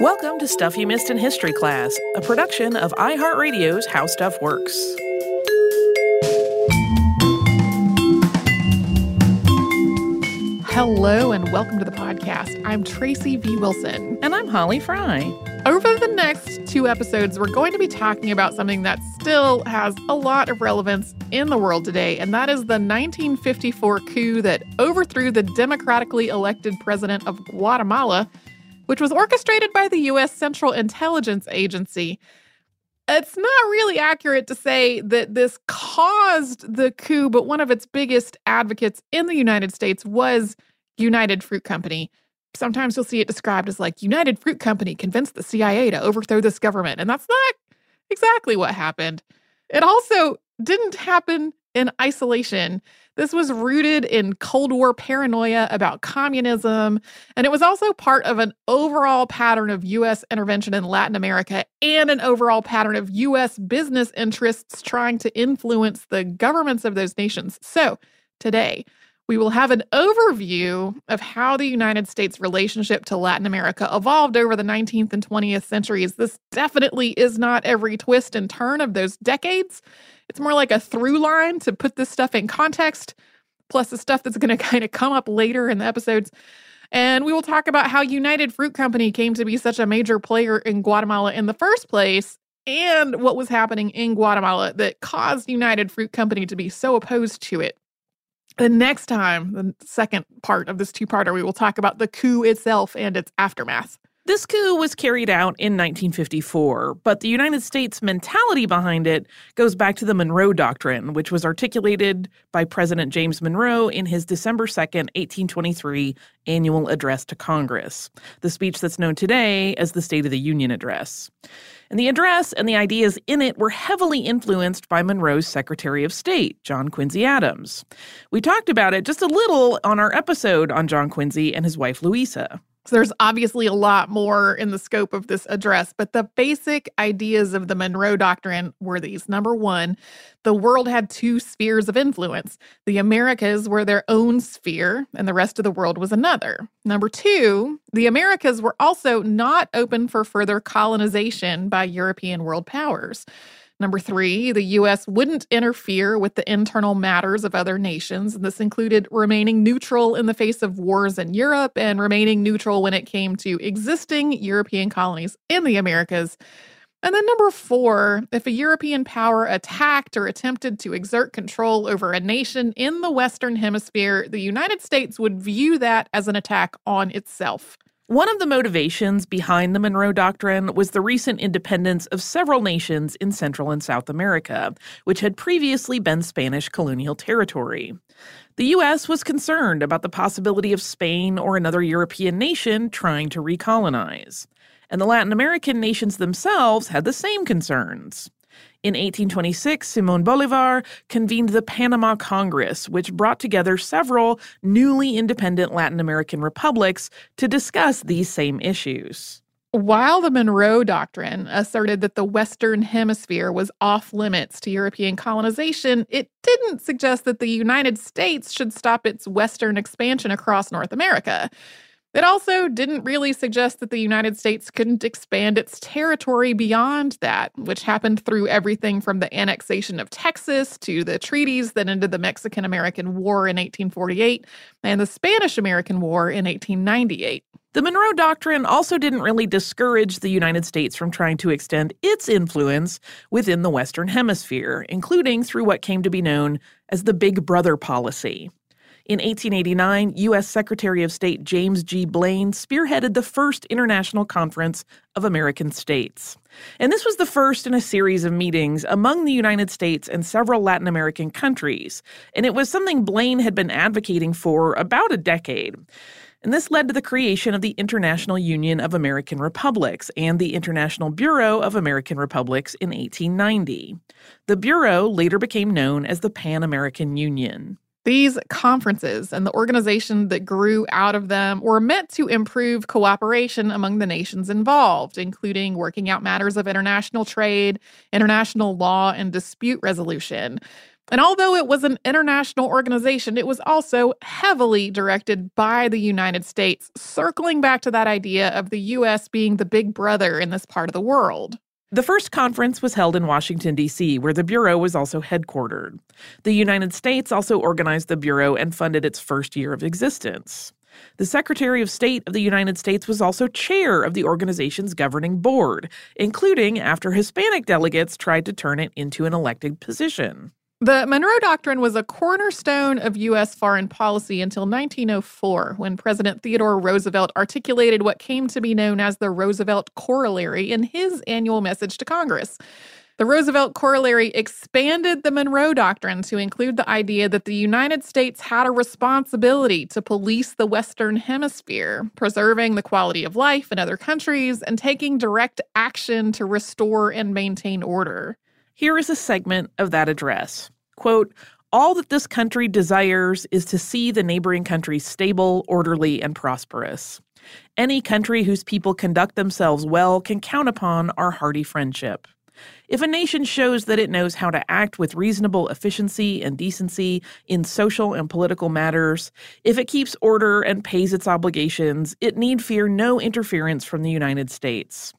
Welcome to Stuff You Missed in History Class, a production of iHeartRadio's How Stuff Works. Hello and welcome to the podcast. I'm Tracy V. Wilson. And I'm Holly Fry. Over the next two episodes, we're going to be talking about something that still has a lot of relevance in the world today, and that is the 1954 coup that overthrew the democratically elected president of Guatemala which was orchestrated by the U.S. Central Intelligence Agency. It's not really accurate to say that this caused the coup, but one of its biggest advocates in the United States was United Fruit Company. Sometimes you'll see it described as like United Fruit Company convinced the CIA to overthrow this government. And that's not exactly what happened. It also didn't happen in isolation. This was rooted in Cold War paranoia about communism, and it was also part of an overall pattern of U.S. intervention in Latin America and an overall pattern of U.S. business interests trying to influence the governments of those nations. So, today, we will have an overview of how the United States' relationship to Latin America evolved over the 19th and 20th centuries. This definitely is not every twist and turn of those decades. It's more like a through line to put this stuff in context, plus the stuff that's going to kind of come up later in the episodes. And we will talk about how United Fruit Company came to be such a major player in Guatemala in the first place and what was happening in Guatemala that caused United Fruit Company to be so opposed to it. The next time, the second part of this two parter, we will talk about the coup itself and its aftermath. This coup was carried out in 1954, but the United States mentality behind it goes back to the Monroe Doctrine, which was articulated by President James Monroe in his December 2nd, 1823 annual address to Congress, the speech that's known today as the State of the Union Address. And the address and the ideas in it were heavily influenced by Monroe's Secretary of State, John Quincy Adams. We talked about it just a little on our episode on John Quincy and his wife Louisa. So there's obviously a lot more in the scope of this address, but the basic ideas of the Monroe Doctrine were these. Number one, the world had two spheres of influence. The Americas were their own sphere, and the rest of the world was another. Number two, the Americas were also not open for further colonization by European world powers. Number three, the U.S. wouldn't interfere with the internal matters of other nations. And this included remaining neutral in the face of wars in Europe and remaining neutral when it came to existing European colonies in the Americas. And then number four, if a European power attacked or attempted to exert control over a nation in the Western Hemisphere, the United States would view that as an attack on itself. One of the motivations behind the Monroe Doctrine was the recent independence of several nations in Central and South America, which had previously been Spanish colonial territory. The U.S. was concerned about the possibility of Spain or another European nation trying to recolonize. And the Latin American nations themselves had the same concerns. In 1826, Simon Bolivar convened the Panama Congress, which brought together several newly independent Latin American republics to discuss these same issues. While the Monroe Doctrine asserted that the Western Hemisphere was off limits to European colonization, it didn't suggest that the United States should stop its Western expansion across North America. It also didn't really suggest that the United States couldn't expand its territory beyond that, which happened through everything from the annexation of Texas to the treaties that ended the Mexican American War in 1848 and the Spanish American War in 1898. The Monroe Doctrine also didn't really discourage the United States from trying to extend its influence within the Western Hemisphere, including through what came to be known as the Big Brother policy. In 1889, U.S. Secretary of State James G. Blaine spearheaded the first International Conference of American States. And this was the first in a series of meetings among the United States and several Latin American countries. And it was something Blaine had been advocating for about a decade. And this led to the creation of the International Union of American Republics and the International Bureau of American Republics in 1890. The Bureau later became known as the Pan American Union. These conferences and the organization that grew out of them were meant to improve cooperation among the nations involved, including working out matters of international trade, international law, and dispute resolution. And although it was an international organization, it was also heavily directed by the United States, circling back to that idea of the U.S. being the big brother in this part of the world. The first conference was held in Washington, D.C., where the Bureau was also headquartered. The United States also organized the Bureau and funded its first year of existence. The Secretary of State of the United States was also chair of the organization's governing board, including after Hispanic delegates tried to turn it into an elected position. The Monroe Doctrine was a cornerstone of U.S. foreign policy until 1904, when President Theodore Roosevelt articulated what came to be known as the Roosevelt Corollary in his annual message to Congress. The Roosevelt Corollary expanded the Monroe Doctrine to include the idea that the United States had a responsibility to police the Western Hemisphere, preserving the quality of life in other countries and taking direct action to restore and maintain order. Here is a segment of that address. Quote, all that this country desires is to see the neighboring countries stable, orderly, and prosperous. Any country whose people conduct themselves well can count upon our hearty friendship. If a nation shows that it knows how to act with reasonable efficiency and decency in social and political matters, if it keeps order and pays its obligations, it need fear no interference from the United States.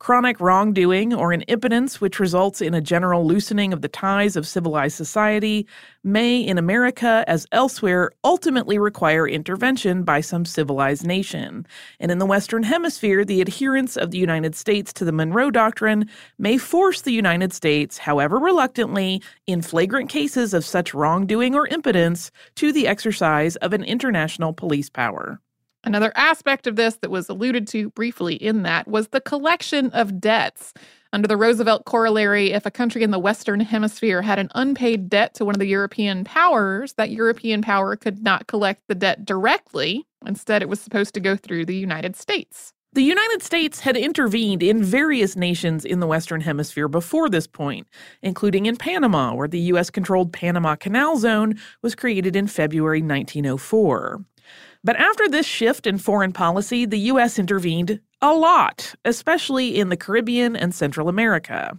Chronic wrongdoing or an impotence which results in a general loosening of the ties of civilized society may, in America as elsewhere, ultimately require intervention by some civilized nation. And in the Western Hemisphere, the adherence of the United States to the Monroe Doctrine may force the United States, however reluctantly, in flagrant cases of such wrongdoing or impotence, to the exercise of an international police power. Another aspect of this that was alluded to briefly in that was the collection of debts. Under the Roosevelt corollary, if a country in the Western Hemisphere had an unpaid debt to one of the European powers, that European power could not collect the debt directly. Instead, it was supposed to go through the United States. The United States had intervened in various nations in the Western Hemisphere before this point, including in Panama, where the U.S. controlled Panama Canal Zone was created in February 1904. But after this shift in foreign policy, the U.S. intervened a lot, especially in the Caribbean and Central America.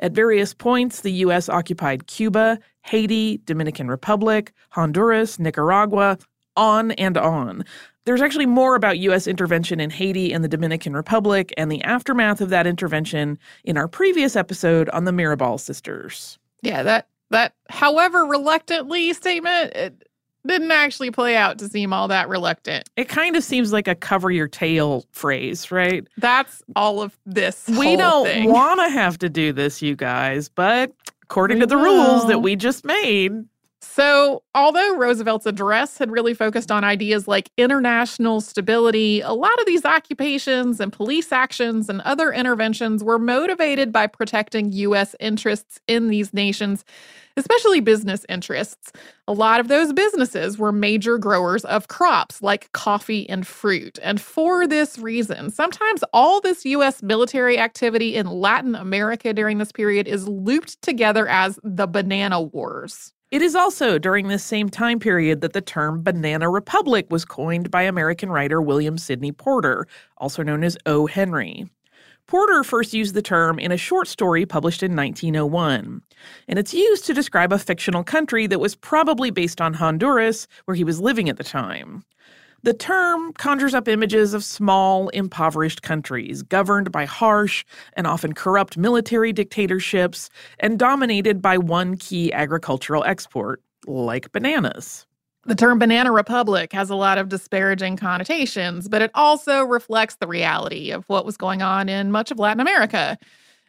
At various points, the U.S. occupied Cuba, Haiti, Dominican Republic, Honduras, Nicaragua, on and on. There's actually more about U.S. intervention in Haiti and the Dominican Republic and the aftermath of that intervention in our previous episode on the Mirabal sisters. Yeah, that that however reluctantly statement it didn't actually play out to seem all that reluctant. It kind of seems like a cover your tail phrase, right? That's all of this. We don't want to have to do this, you guys, but according We to the rules that we just made, So, although Roosevelt's address had really focused on ideas like international stability, a lot of these occupations and police actions and other interventions were motivated by protecting U.S. interests in these nations, especially business interests. A lot of those businesses were major growers of crops like coffee and fruit. And for this reason, sometimes all this U.S. military activity in Latin America during this period is looped together as the Banana Wars. It is also during this same time period that the term Banana Republic was coined by American writer William Sydney Porter, also known as O. Henry. Porter first used the term in a short story published in 1901, and it's used to describe a fictional country that was probably based on Honduras, where he was living at the time. The term conjures up images of small, impoverished countries governed by harsh and often corrupt military dictatorships and dominated by one key agricultural export, like bananas. The term banana republic has a lot of disparaging connotations, but it also reflects the reality of what was going on in much of Latin America.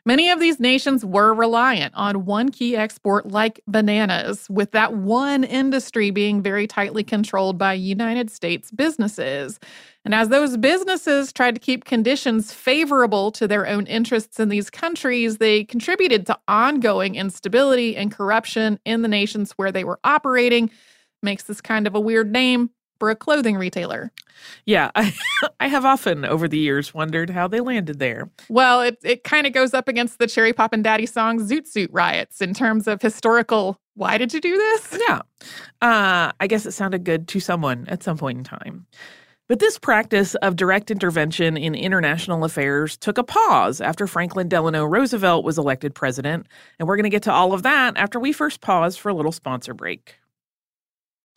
Many of these nations were reliant on one key export like bananas, with that one industry being very tightly controlled by United States businesses. And as those businesses tried to keep conditions favorable to their own interests in these countries, they contributed to ongoing instability and corruption in the nations where they were operating. Makes this kind of a weird name for a clothing retailer. Yeah, I, I have often over the years wondered how they landed there. Well, it, it kind of goes up against the Cherry Poppin' Daddy song Zoot Suit riots in terms of historical, why did you do this? Yeah. Uh, I guess it sounded good to someone at some point in time. But this practice of direct intervention in international affairs took a pause after Franklin Delano Roosevelt was elected president. And we're going to get to all of that after we first pause for a little sponsor break.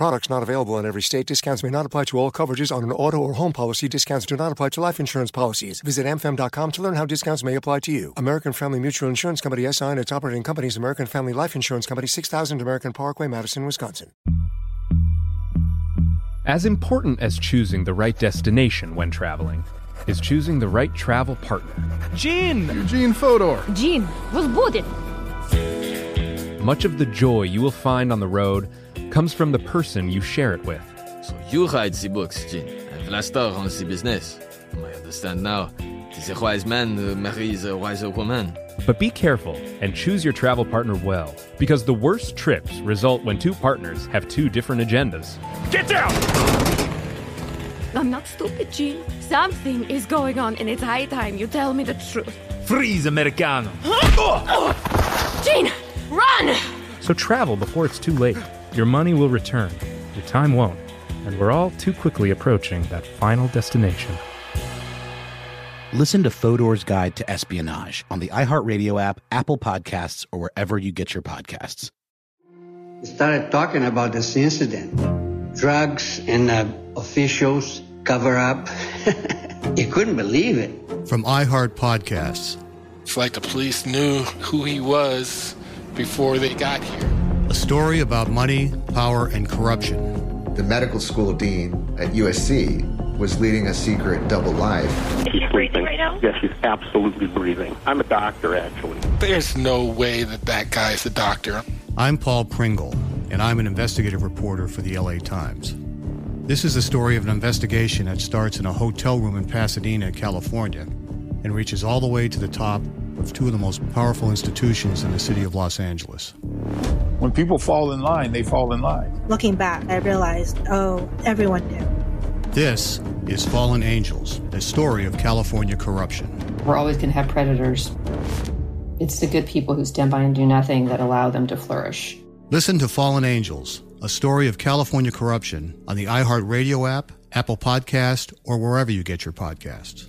Products not available in every state. Discounts may not apply to all coverages on an auto or home policy. Discounts do not apply to life insurance policies. Visit amfam.com to learn how discounts may apply to you. American Family Mutual Insurance Company SI and its operating companies American Family Life Insurance Company 6000 American Parkway, Madison, Wisconsin. As important as choosing the right destination when traveling is choosing the right travel partner. Gene! Eugene Fodor. Gene, was booted. Much of the joy you will find on the road comes from the person you share it with. So you write the books, Gene, and Vlasta runs the business. I understand now. It is a wise man uh, who marries a wiser woman. But be careful and choose your travel partner well, because the worst trips result when two partners have two different agendas. Get down! I'm not stupid, Gene. Something is going on, and it's high time you tell me the truth. Freeze, Americano. Gene, run! So travel before it's too late. Your money will return, your time won't, and we're all too quickly approaching that final destination. Listen to Fodor's Guide to Espionage on the iHeartRadio app, Apple Podcasts, or wherever you get your podcasts. We started talking about this incident. Drugs and uh, officials cover up. you couldn't believe it. From iHeart Podcasts. It's like the police knew who he was before they got here. A story about money, power, and corruption. The medical school dean at USC was leading a secret double life. He's sleeping. Right now? Yes, he's absolutely breathing. I'm a doctor, actually. There's no way that that guy's a doctor. I'm Paul Pringle, and I'm an investigative reporter for the LA Times. This is the story of an investigation that starts in a hotel room in Pasadena, California, and reaches all the way to the top of two of the most powerful institutions in the city of Los Angeles. When people fall in line, they fall in line. Looking back, I realized, oh, everyone knew. This is Fallen Angels, a story of California corruption. We're always going to have predators. It's the good people who stand by and do nothing that allow them to flourish. Listen to Fallen Angels, a story of California corruption on the iHeartRadio app, Apple Podcast, or wherever you get your podcasts.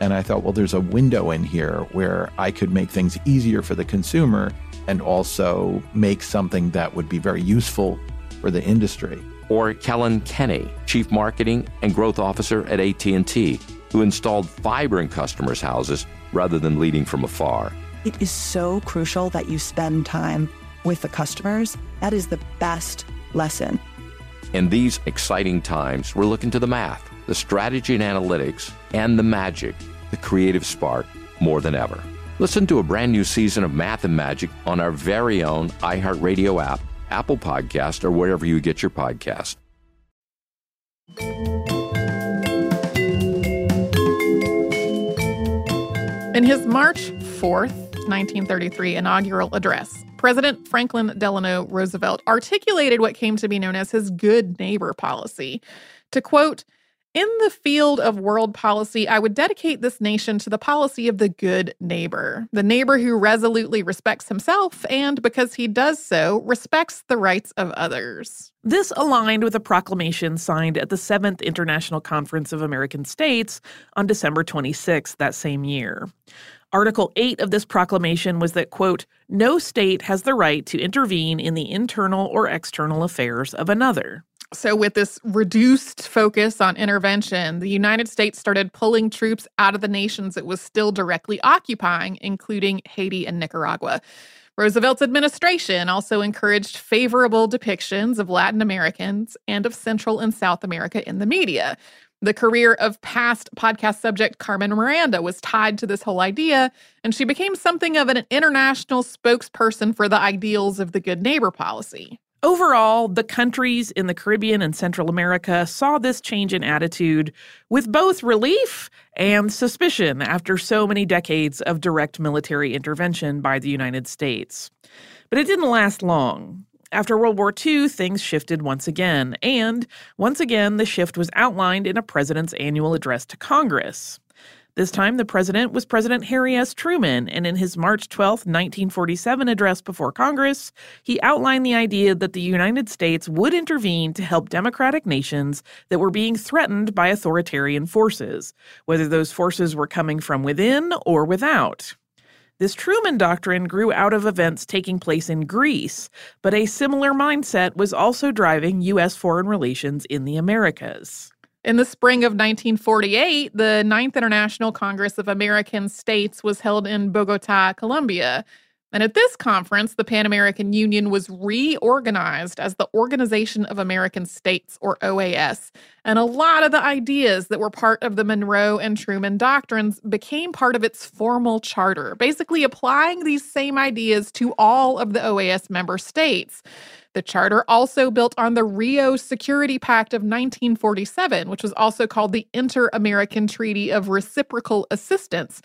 And I thought, well, there's a window in here where I could make things easier for the consumer and also make something that would be very useful for the industry. Or Kellyn Kenny, Chief Marketing and Growth Officer at AT&T, who installed fiber in customers' houses rather than leading from afar. It is so crucial that you spend time with the customers. That is the best lesson. In these exciting times, we're looking to the math, the strategy and analytics, and the magic, the creative spark, more than ever. Listen to a brand new season of Math and Magic on our very own iHeartRadio app, Apple Podcast, or wherever you get your podcast. In his March 4th, 1933 inaugural address, President Franklin Delano Roosevelt articulated what came to be known as his good neighbor policy. To quote, in the field of world policy, I would dedicate this nation to the policy of the good neighbor, the neighbor who resolutely respects himself and, because he does so, respects the rights of others. This aligned with a proclamation signed at the Seventh International Conference of American States on December 26 that same year. Article 8 of this proclamation was that, quote, no state has the right to intervene in the internal or external affairs of another. So, with this reduced focus on intervention, the United States started pulling troops out of the nations it was still directly occupying, including Haiti and Nicaragua. Roosevelt's administration also encouraged favorable depictions of Latin Americans and of Central and South America in the media. The career of past podcast subject Carmen Miranda was tied to this whole idea, and she became something of an international spokesperson for the ideals of the Good Neighbor policy. Overall, the countries in the Caribbean and Central America saw this change in attitude with both relief and suspicion after so many decades of direct military intervention by the United States. But it didn't last long. After World War II, things shifted once again, and once again, the shift was outlined in a president's annual address to Congress. This time, the president was President Harry S. Truman, and in his March 12, 1947 address before Congress, he outlined the idea that the United States would intervene to help democratic nations that were being threatened by authoritarian forces, whether those forces were coming from within or without. This Truman Doctrine grew out of events taking place in Greece, but a similar mindset was also driving U.S. foreign relations in the Americas. In the spring of 1948, the Ninth International Congress of American States was held in Bogota, Colombia. And at this conference, the Pan American Union was reorganized as the Organization of American States, or OAS. And a lot of the ideas that were part of the Monroe and Truman doctrines became part of its formal charter, basically applying these same ideas to all of the OAS member states. The charter also built on the Rio Security Pact of 1947, which was also called the Inter American Treaty of Reciprocal Assistance.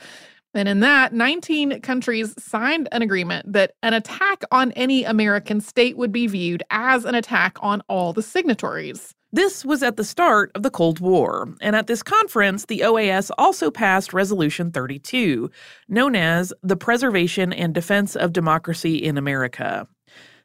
And in that, 19 countries signed an agreement that an attack on any American state would be viewed as an attack on all the signatories. This was at the start of the Cold War, and at this conference, the OAS also passed Resolution 32, known as the Preservation and Defense of Democracy in America.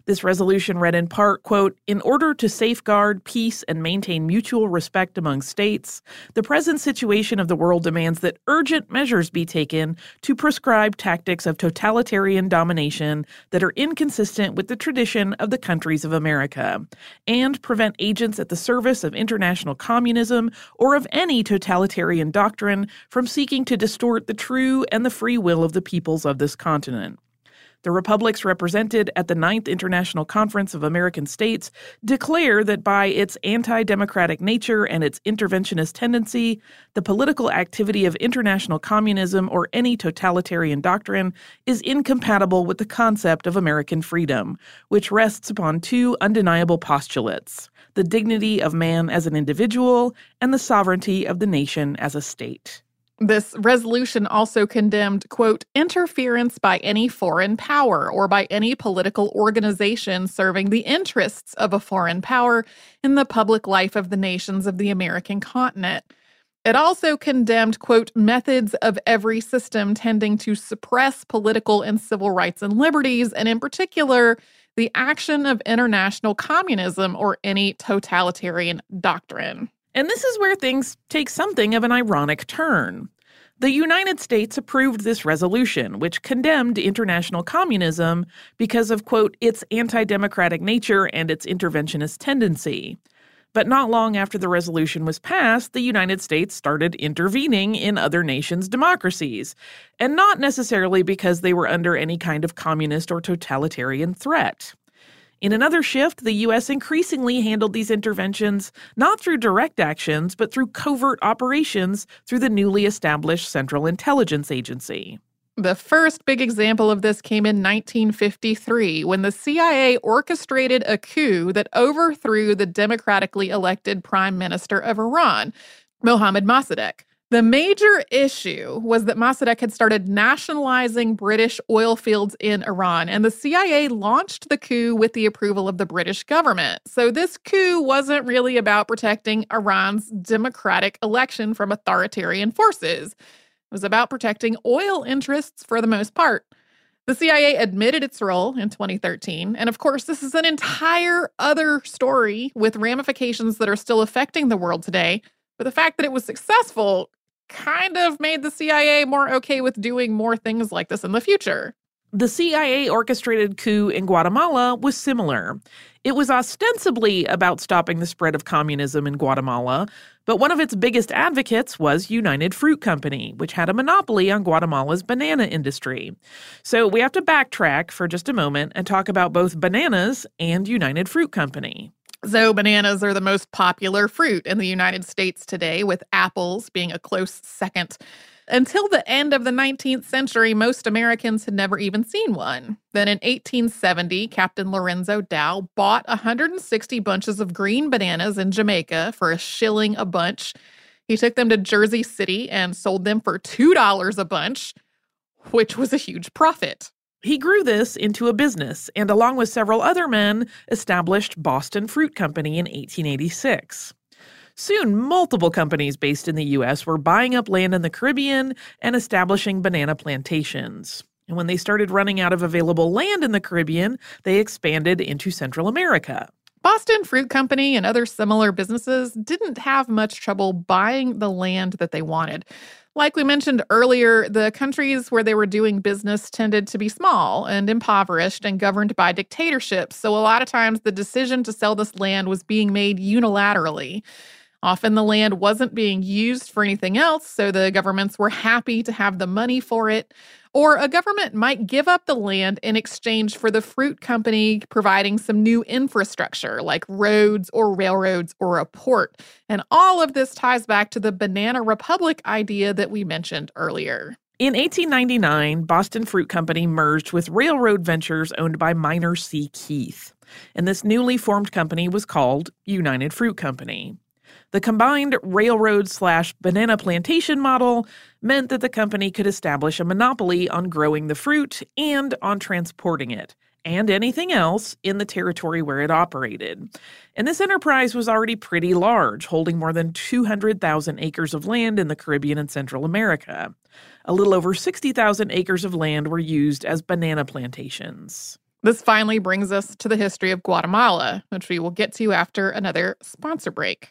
This resolution read in part, quote, In order to safeguard peace and maintain mutual respect among states, the present situation of the world demands that urgent measures be taken to prescribe tactics of totalitarian domination that are inconsistent with the tradition of the countries of America, and prevent agents at the service of international communism or of any totalitarian doctrine from seeking to distort the true and the free will of the peoples of this continent. The republics represented at the Ninth International Conference of American States declare that by its anti democratic nature and its interventionist tendency, the political activity of international communism or any totalitarian doctrine is incompatible with the concept of American freedom, which rests upon two undeniable postulates the dignity of man as an individual and the sovereignty of the nation as a state. This resolution also condemned, quote, interference by any foreign power or by any political organization serving the interests of a foreign power in the public life of the nations of the American continent. It also condemned, quote, methods of every system tending to suppress political and civil rights and liberties, and in particular, the action of international communism or any totalitarian doctrine. And this is where things take something of an ironic turn. The United States approved this resolution, which condemned international communism because of, quote, its anti democratic nature and its interventionist tendency. But not long after the resolution was passed, the United States started intervening in other nations' democracies, and not necessarily because they were under any kind of communist or totalitarian threat. In another shift, the U.S. increasingly handled these interventions not through direct actions, but through covert operations through the newly established Central Intelligence Agency. The first big example of this came in 1953 when the CIA orchestrated a coup that overthrew the democratically elected prime minister of Iran, Mohammad Mossadegh. The major issue was that Mossadegh had started nationalizing British oil fields in Iran, and the CIA launched the coup with the approval of the British government. So, this coup wasn't really about protecting Iran's democratic election from authoritarian forces. It was about protecting oil interests for the most part. The CIA admitted its role in 2013. And of course, this is an entire other story with ramifications that are still affecting the world today. But the fact that it was successful kind of made the CIA more okay with doing more things like this in the future. The CIA orchestrated coup in Guatemala was similar. It was ostensibly about stopping the spread of communism in Guatemala, but one of its biggest advocates was United Fruit Company, which had a monopoly on Guatemala's banana industry. So we have to backtrack for just a moment and talk about both bananas and United Fruit Company. So, bananas are the most popular fruit in the United States today, with apples being a close second. Until the end of the 19th century, most Americans had never even seen one. Then in 1870, Captain Lorenzo Dow bought 160 bunches of green bananas in Jamaica for a shilling a bunch. He took them to Jersey City and sold them for $2 a bunch, which was a huge profit. He grew this into a business and, along with several other men, established Boston Fruit Company in 1886. Soon, multiple companies based in the U.S. were buying up land in the Caribbean and establishing banana plantations. And when they started running out of available land in the Caribbean, they expanded into Central America. Boston Fruit Company and other similar businesses didn't have much trouble buying the land that they wanted. Like we mentioned earlier, the countries where they were doing business tended to be small and impoverished and governed by dictatorships. So, a lot of times, the decision to sell this land was being made unilaterally. Often the land wasn't being used for anything else, so the governments were happy to have the money for it. Or a government might give up the land in exchange for the fruit company providing some new infrastructure like roads or railroads or a port. And all of this ties back to the Banana Republic idea that we mentioned earlier. In 1899, Boston Fruit Company merged with Railroad Ventures owned by Minor C. Keith. And this newly formed company was called United Fruit Company. The combined railroad slash banana plantation model meant that the company could establish a monopoly on growing the fruit and on transporting it, and anything else in the territory where it operated. And this enterprise was already pretty large, holding more than 200,000 acres of land in the Caribbean and Central America. A little over 60,000 acres of land were used as banana plantations. This finally brings us to the history of Guatemala, which we will get to after another sponsor break.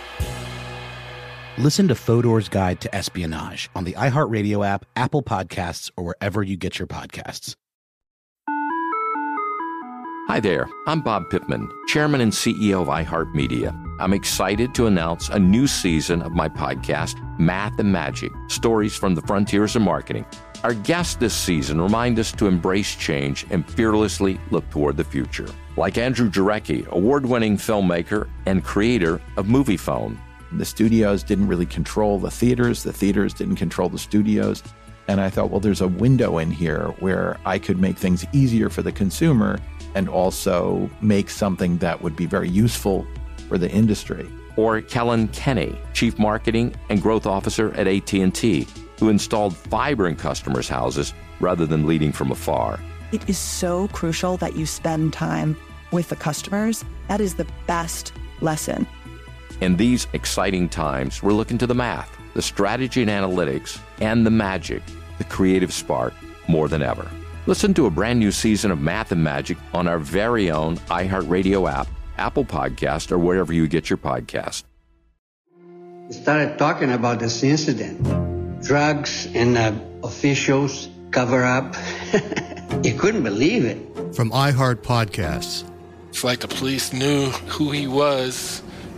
Listen to Fodor's Guide to Espionage on the iHeartRadio app, Apple Podcasts, or wherever you get your podcasts. Hi there, I'm Bob Pittman, Chairman and CEO of iHeartMedia. I'm excited to announce a new season of my podcast, Math and Magic Stories from the Frontiers of Marketing. Our guests this season remind us to embrace change and fearlessly look toward the future. Like Andrew Jarecki, award winning filmmaker and creator of Moviefone. The studios didn't really control the theaters, the theaters didn't control the studios. And I thought, well, there's a window in here where I could make things easier for the consumer and also make something that would be very useful for the industry. Or Kellyn Kenny, Chief Marketing and Growth Officer at AT&T, who installed fiber in customers' houses rather than leading from afar. It is so crucial that you spend time with the customers. That is the best lesson. In these exciting times, we're looking to the math, the strategy and analytics, and the magic, the creative spark, more than ever. Listen to a brand new season of Math and Magic on our very own iHeartRadio app, Apple Podcast, or wherever you get your podcast. We started talking about this incident. Drugs and uh, officials cover up. you couldn't believe it. From iHeart Podcasts. It's like the police knew who he was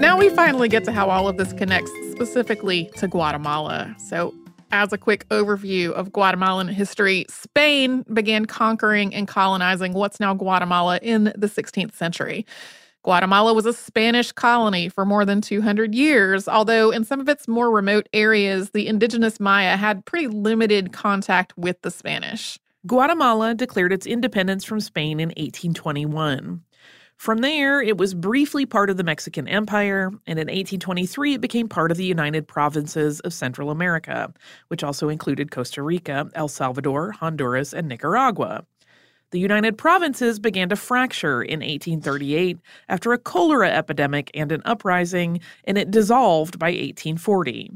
Now we finally get to how all of this connects specifically to Guatemala. So, as a quick overview of Guatemalan history, Spain began conquering and colonizing what's now Guatemala in the 16th century. Guatemala was a Spanish colony for more than 200 years, although in some of its more remote areas, the indigenous Maya had pretty limited contact with the Spanish. Guatemala declared its independence from Spain in 1821. From there, it was briefly part of the Mexican Empire, and in 1823 it became part of the United Provinces of Central America, which also included Costa Rica, El Salvador, Honduras, and Nicaragua. The United Provinces began to fracture in 1838 after a cholera epidemic and an uprising, and it dissolved by 1840.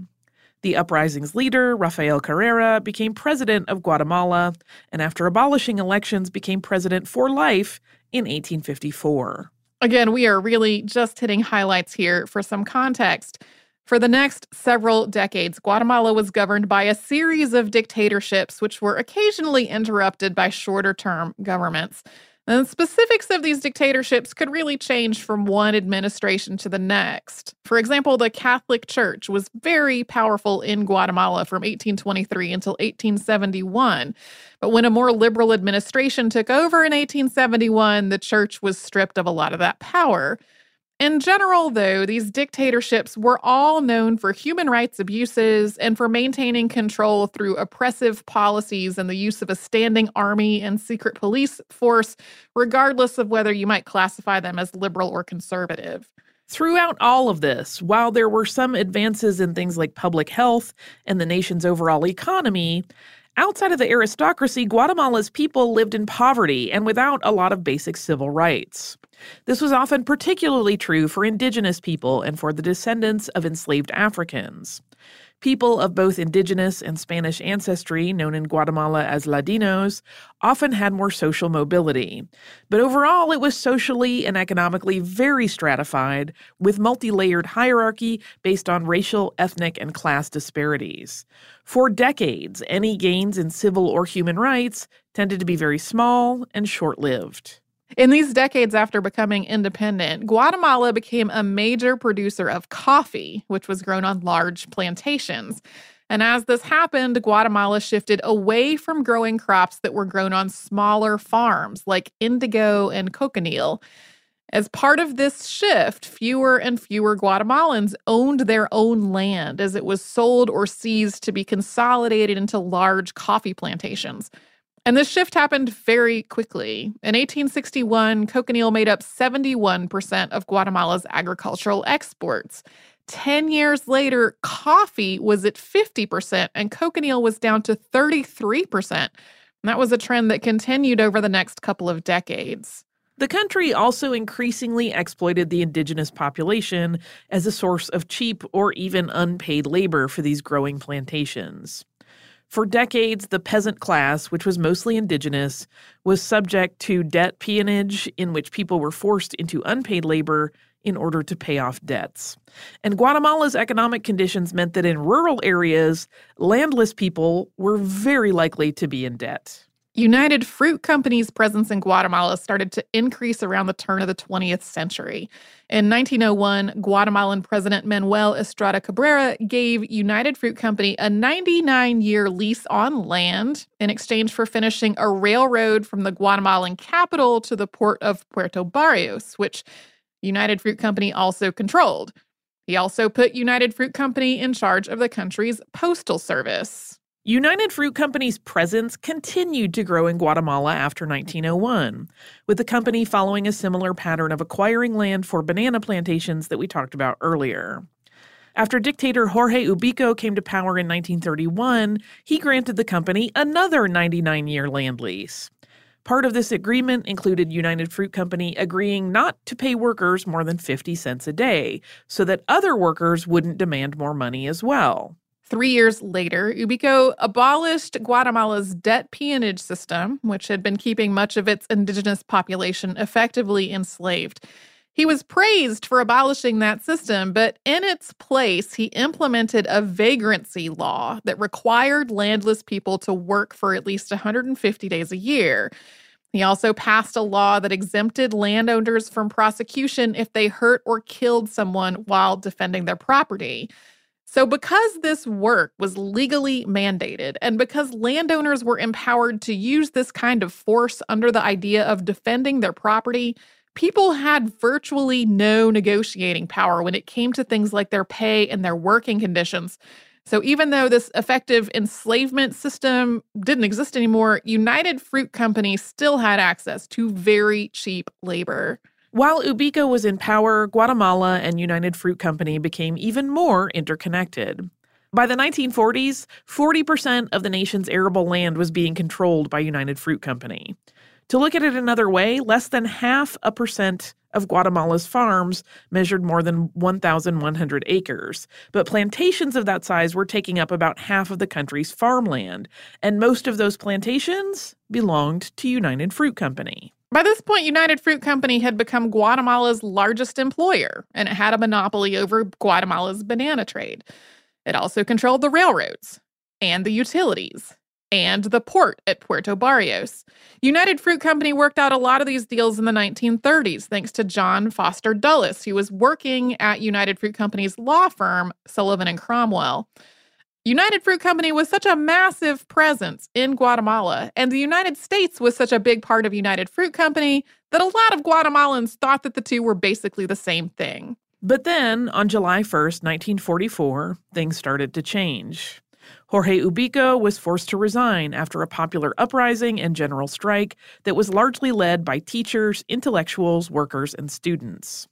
The uprising's leader, Rafael Carrera, became president of Guatemala, and after abolishing elections, became president for life in 1854. Again, we are really just hitting highlights here for some context. For the next several decades, Guatemala was governed by a series of dictatorships, which were occasionally interrupted by shorter term governments. And the specifics of these dictatorships could really change from one administration to the next. For example, the Catholic Church was very powerful in Guatemala from 1823 until 1871. But when a more liberal administration took over in 1871, the church was stripped of a lot of that power. In general, though, these dictatorships were all known for human rights abuses and for maintaining control through oppressive policies and the use of a standing army and secret police force, regardless of whether you might classify them as liberal or conservative. Throughout all of this, while there were some advances in things like public health and the nation's overall economy, outside of the aristocracy, Guatemala's people lived in poverty and without a lot of basic civil rights. This was often particularly true for indigenous people and for the descendants of enslaved Africans. People of both indigenous and Spanish ancestry, known in Guatemala as Ladinos, often had more social mobility. But overall, it was socially and economically very stratified, with multi layered hierarchy based on racial, ethnic, and class disparities. For decades, any gains in civil or human rights tended to be very small and short lived. In these decades after becoming independent, Guatemala became a major producer of coffee, which was grown on large plantations. And as this happened, Guatemala shifted away from growing crops that were grown on smaller farms like indigo and cochineal. As part of this shift, fewer and fewer Guatemalans owned their own land as it was sold or seized to be consolidated into large coffee plantations. And this shift happened very quickly. In 1861, cochineal made up 71% of Guatemala's agricultural exports. 10 years later, coffee was at 50% and cochineal was down to 33%. And that was a trend that continued over the next couple of decades. The country also increasingly exploited the indigenous population as a source of cheap or even unpaid labor for these growing plantations. For decades, the peasant class, which was mostly indigenous, was subject to debt peonage, in which people were forced into unpaid labor in order to pay off debts. And Guatemala's economic conditions meant that in rural areas, landless people were very likely to be in debt. United Fruit Company's presence in Guatemala started to increase around the turn of the 20th century. In 1901, Guatemalan President Manuel Estrada Cabrera gave United Fruit Company a 99 year lease on land in exchange for finishing a railroad from the Guatemalan capital to the port of Puerto Barrios, which United Fruit Company also controlled. He also put United Fruit Company in charge of the country's postal service. United Fruit Company's presence continued to grow in Guatemala after 1901, with the company following a similar pattern of acquiring land for banana plantations that we talked about earlier. After dictator Jorge Ubico came to power in 1931, he granted the company another 99 year land lease. Part of this agreement included United Fruit Company agreeing not to pay workers more than 50 cents a day, so that other workers wouldn't demand more money as well. Three years later, Ubico abolished Guatemala's debt peonage system, which had been keeping much of its indigenous population effectively enslaved. He was praised for abolishing that system, but in its place, he implemented a vagrancy law that required landless people to work for at least 150 days a year. He also passed a law that exempted landowners from prosecution if they hurt or killed someone while defending their property. So, because this work was legally mandated and because landowners were empowered to use this kind of force under the idea of defending their property, people had virtually no negotiating power when it came to things like their pay and their working conditions. So, even though this effective enslavement system didn't exist anymore, United Fruit Company still had access to very cheap labor. While Ubico was in power, Guatemala and United Fruit Company became even more interconnected. By the 1940s, 40% of the nation's arable land was being controlled by United Fruit Company. To look at it another way, less than half a percent of Guatemala's farms measured more than 1,100 acres, but plantations of that size were taking up about half of the country's farmland, and most of those plantations belonged to United Fruit Company. By this point, United Fruit Company had become Guatemala's largest employer, and it had a monopoly over Guatemala's banana trade. It also controlled the railroads and the utilities and the port at Puerto Barrios. United Fruit Company worked out a lot of these deals in the 1930s thanks to John Foster Dulles, who was working at United Fruit Company's law firm, Sullivan and Cromwell. United Fruit Company was such a massive presence in Guatemala, and the United States was such a big part of United Fruit Company that a lot of Guatemalans thought that the two were basically the same thing. But then, on July 1st, 1944, things started to change. Jorge Ubico was forced to resign after a popular uprising and general strike that was largely led by teachers, intellectuals, workers, and students.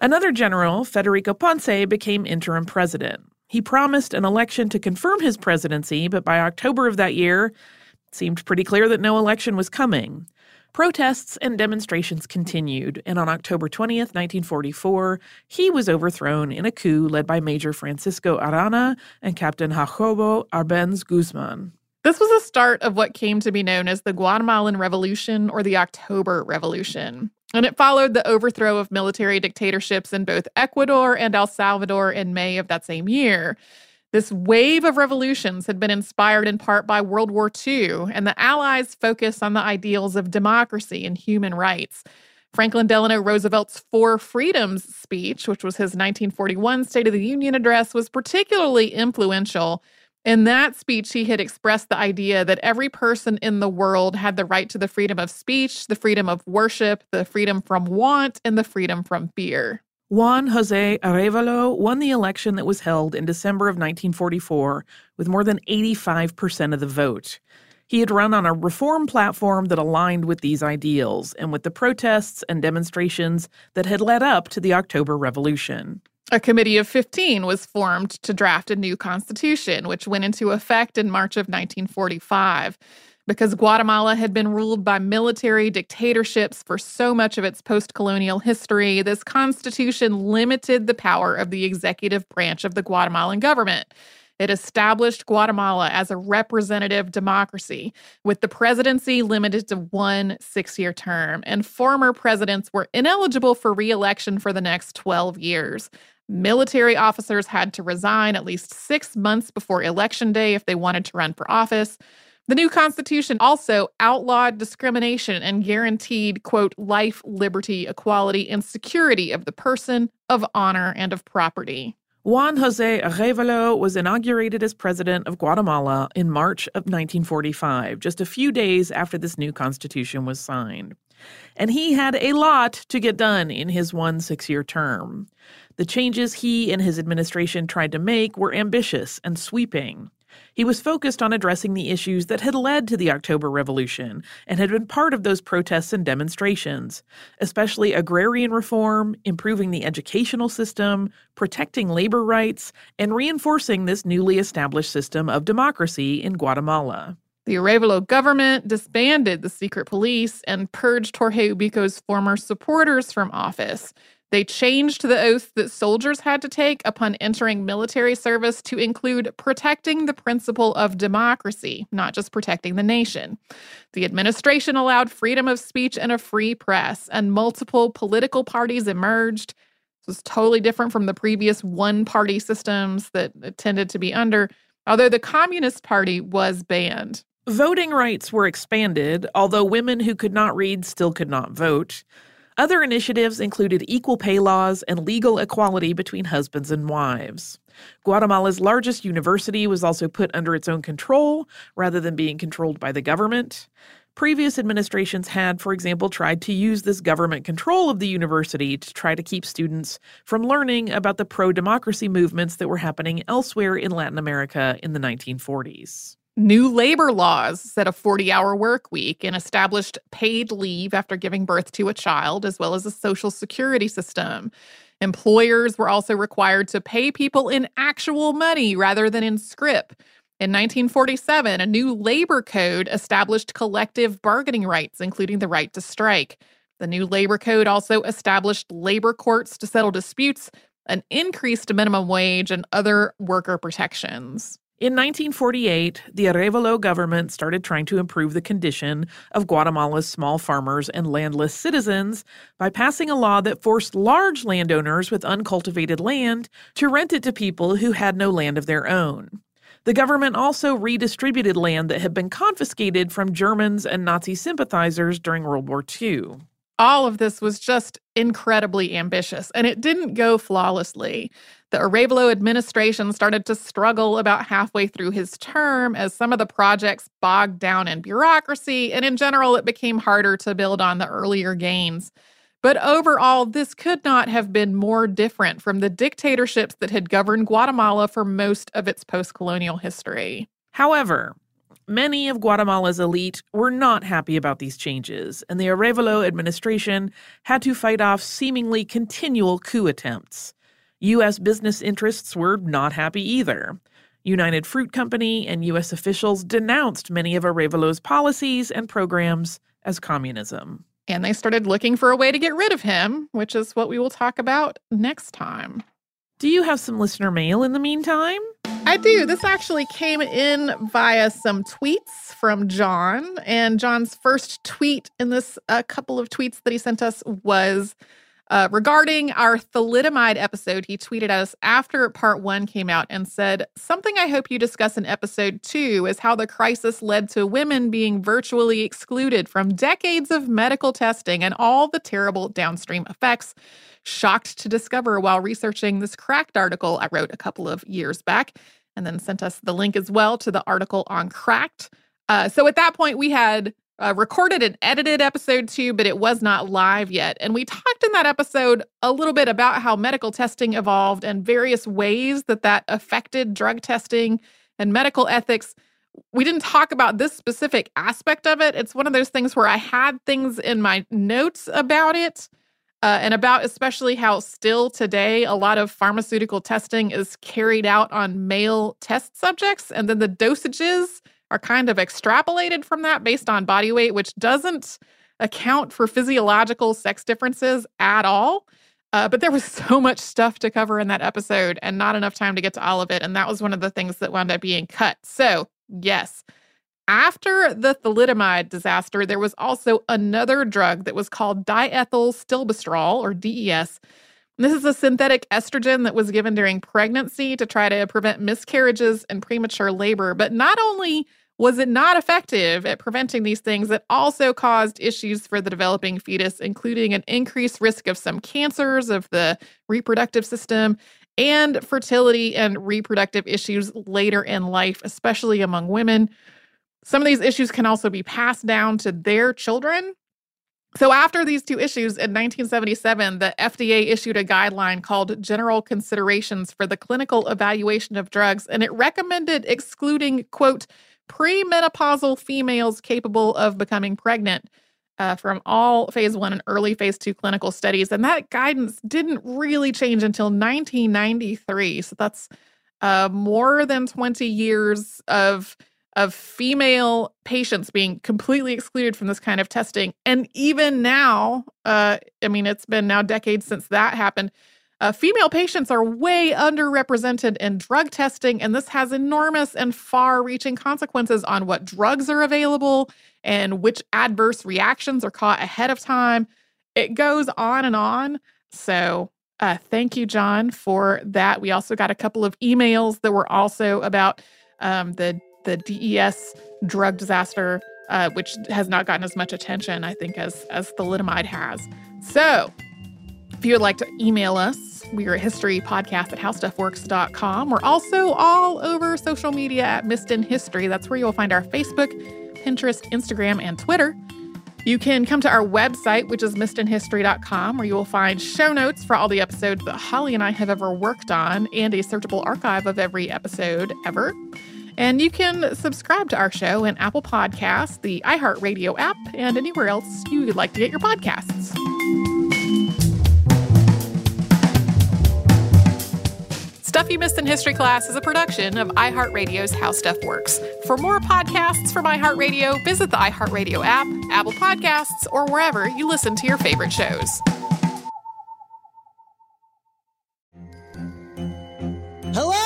Another general, Federico Ponce, became interim president. He promised an election to confirm his presidency, but by October of that year, it seemed pretty clear that no election was coming. Protests and demonstrations continued, and on October 20th, 1944, he was overthrown in a coup led by Major Francisco Arana and Captain Jacobo Arbenz Guzman. This was the start of what came to be known as the Guatemalan Revolution or the October Revolution. And it followed the overthrow of military dictatorships in both Ecuador and El Salvador in May of that same year. This wave of revolutions had been inspired in part by World War II and the Allies' focus on the ideals of democracy and human rights. Franklin Delano Roosevelt's Four Freedoms speech, which was his 1941 State of the Union address, was particularly influential in that speech, he had expressed the idea that every person in the world had the right to the freedom of speech, the freedom of worship, the freedom from want, and the freedom from fear. Juan Jose Arevalo won the election that was held in December of 1944 with more than 85% of the vote. He had run on a reform platform that aligned with these ideals and with the protests and demonstrations that had led up to the October Revolution. A committee of 15 was formed to draft a new constitution, which went into effect in March of 1945. Because Guatemala had been ruled by military dictatorships for so much of its post colonial history, this constitution limited the power of the executive branch of the Guatemalan government. It established Guatemala as a representative democracy, with the presidency limited to one six year term, and former presidents were ineligible for re election for the next 12 years. Military officers had to resign at least six months before election day if they wanted to run for office. The new constitution also outlawed discrimination and guaranteed, quote, life, liberty, equality, and security of the person, of honor, and of property. Juan Jose Arevalo was inaugurated as president of Guatemala in March of 1945, just a few days after this new constitution was signed. And he had a lot to get done in his one six year term. The changes he and his administration tried to make were ambitious and sweeping. He was focused on addressing the issues that had led to the October Revolution and had been part of those protests and demonstrations, especially agrarian reform, improving the educational system, protecting labor rights, and reinforcing this newly established system of democracy in Guatemala. The Arevalo government disbanded the secret police and purged Jorge Ubico's former supporters from office. They changed the oath that soldiers had to take upon entering military service to include protecting the principle of democracy, not just protecting the nation. The administration allowed freedom of speech and a free press, and multiple political parties emerged. This was totally different from the previous one party systems that tended to be under, although the Communist Party was banned. Voting rights were expanded, although women who could not read still could not vote. Other initiatives included equal pay laws and legal equality between husbands and wives. Guatemala's largest university was also put under its own control rather than being controlled by the government. Previous administrations had, for example, tried to use this government control of the university to try to keep students from learning about the pro democracy movements that were happening elsewhere in Latin America in the 1940s. New labor laws set a 40 hour work week and established paid leave after giving birth to a child, as well as a social security system. Employers were also required to pay people in actual money rather than in scrip. In 1947, a new labor code established collective bargaining rights, including the right to strike. The new labor code also established labor courts to settle disputes, an increased minimum wage, and other worker protections. In 1948, the Arevalo government started trying to improve the condition of Guatemala's small farmers and landless citizens by passing a law that forced large landowners with uncultivated land to rent it to people who had no land of their own. The government also redistributed land that had been confiscated from Germans and Nazi sympathizers during World War II. All of this was just incredibly ambitious, and it didn't go flawlessly. The Arevalo administration started to struggle about halfway through his term as some of the projects bogged down in bureaucracy, and in general, it became harder to build on the earlier gains. But overall, this could not have been more different from the dictatorships that had governed Guatemala for most of its post colonial history. However, many of Guatemala's elite were not happy about these changes, and the Arevalo administration had to fight off seemingly continual coup attempts. U.S. business interests were not happy either. United Fruit Company and U.S. officials denounced many of Arevalo's policies and programs as communism. And they started looking for a way to get rid of him, which is what we will talk about next time. Do you have some listener mail in the meantime? I do. This actually came in via some tweets from John. And John's first tweet in this uh, couple of tweets that he sent us was uh, regarding our thalidomide episode, he tweeted us after part one came out and said, Something I hope you discuss in episode two is how the crisis led to women being virtually excluded from decades of medical testing and all the terrible downstream effects. Shocked to discover while researching this cracked article I wrote a couple of years back, and then sent us the link as well to the article on cracked. Uh, so at that point, we had uh, recorded and edited episode two, but it was not live yet. And we talked in that episode a little bit about how medical testing evolved and various ways that that affected drug testing and medical ethics. We didn't talk about this specific aspect of it. It's one of those things where I had things in my notes about it. Uh, and about especially how still today a lot of pharmaceutical testing is carried out on male test subjects, and then the dosages are kind of extrapolated from that based on body weight, which doesn't account for physiological sex differences at all. Uh, but there was so much stuff to cover in that episode and not enough time to get to all of it. And that was one of the things that wound up being cut. So, yes, after the thalidomide disaster, there was also another drug that was called diethyl stilbestrol or DES. This is a synthetic estrogen that was given during pregnancy to try to prevent miscarriages and premature labor. But not only was it not effective at preventing these things, it also caused issues for the developing fetus, including an increased risk of some cancers of the reproductive system and fertility and reproductive issues later in life, especially among women. Some of these issues can also be passed down to their children. So, after these two issues in 1977, the FDA issued a guideline called General Considerations for the Clinical Evaluation of Drugs, and it recommended excluding, quote, premenopausal females capable of becoming pregnant uh, from all phase one and early phase two clinical studies. And that guidance didn't really change until 1993. So, that's uh, more than 20 years of of female patients being completely excluded from this kind of testing. And even now, uh, I mean, it's been now decades since that happened. Uh, female patients are way underrepresented in drug testing, and this has enormous and far reaching consequences on what drugs are available and which adverse reactions are caught ahead of time. It goes on and on. So, uh, thank you, John, for that. We also got a couple of emails that were also about um, the the DES drug disaster, uh, which has not gotten as much attention, I think, as as thalidomide has. So, if you would like to email us, we are a history podcast at howstuffworks.com. We're also all over social media at Missed in History. That's where you'll find our Facebook, Pinterest, Instagram, and Twitter. You can come to our website, which is missedinhistory.com, where you will find show notes for all the episodes that Holly and I have ever worked on and a searchable archive of every episode ever. And you can subscribe to our show in Apple Podcasts, the iHeartRadio app, and anywhere else you would like to get your podcasts. Stuff You Missed in History Class is a production of iHeartRadio's How Stuff Works. For more podcasts from iHeartRadio, visit the iHeartRadio app, Apple Podcasts, or wherever you listen to your favorite shows. Hello!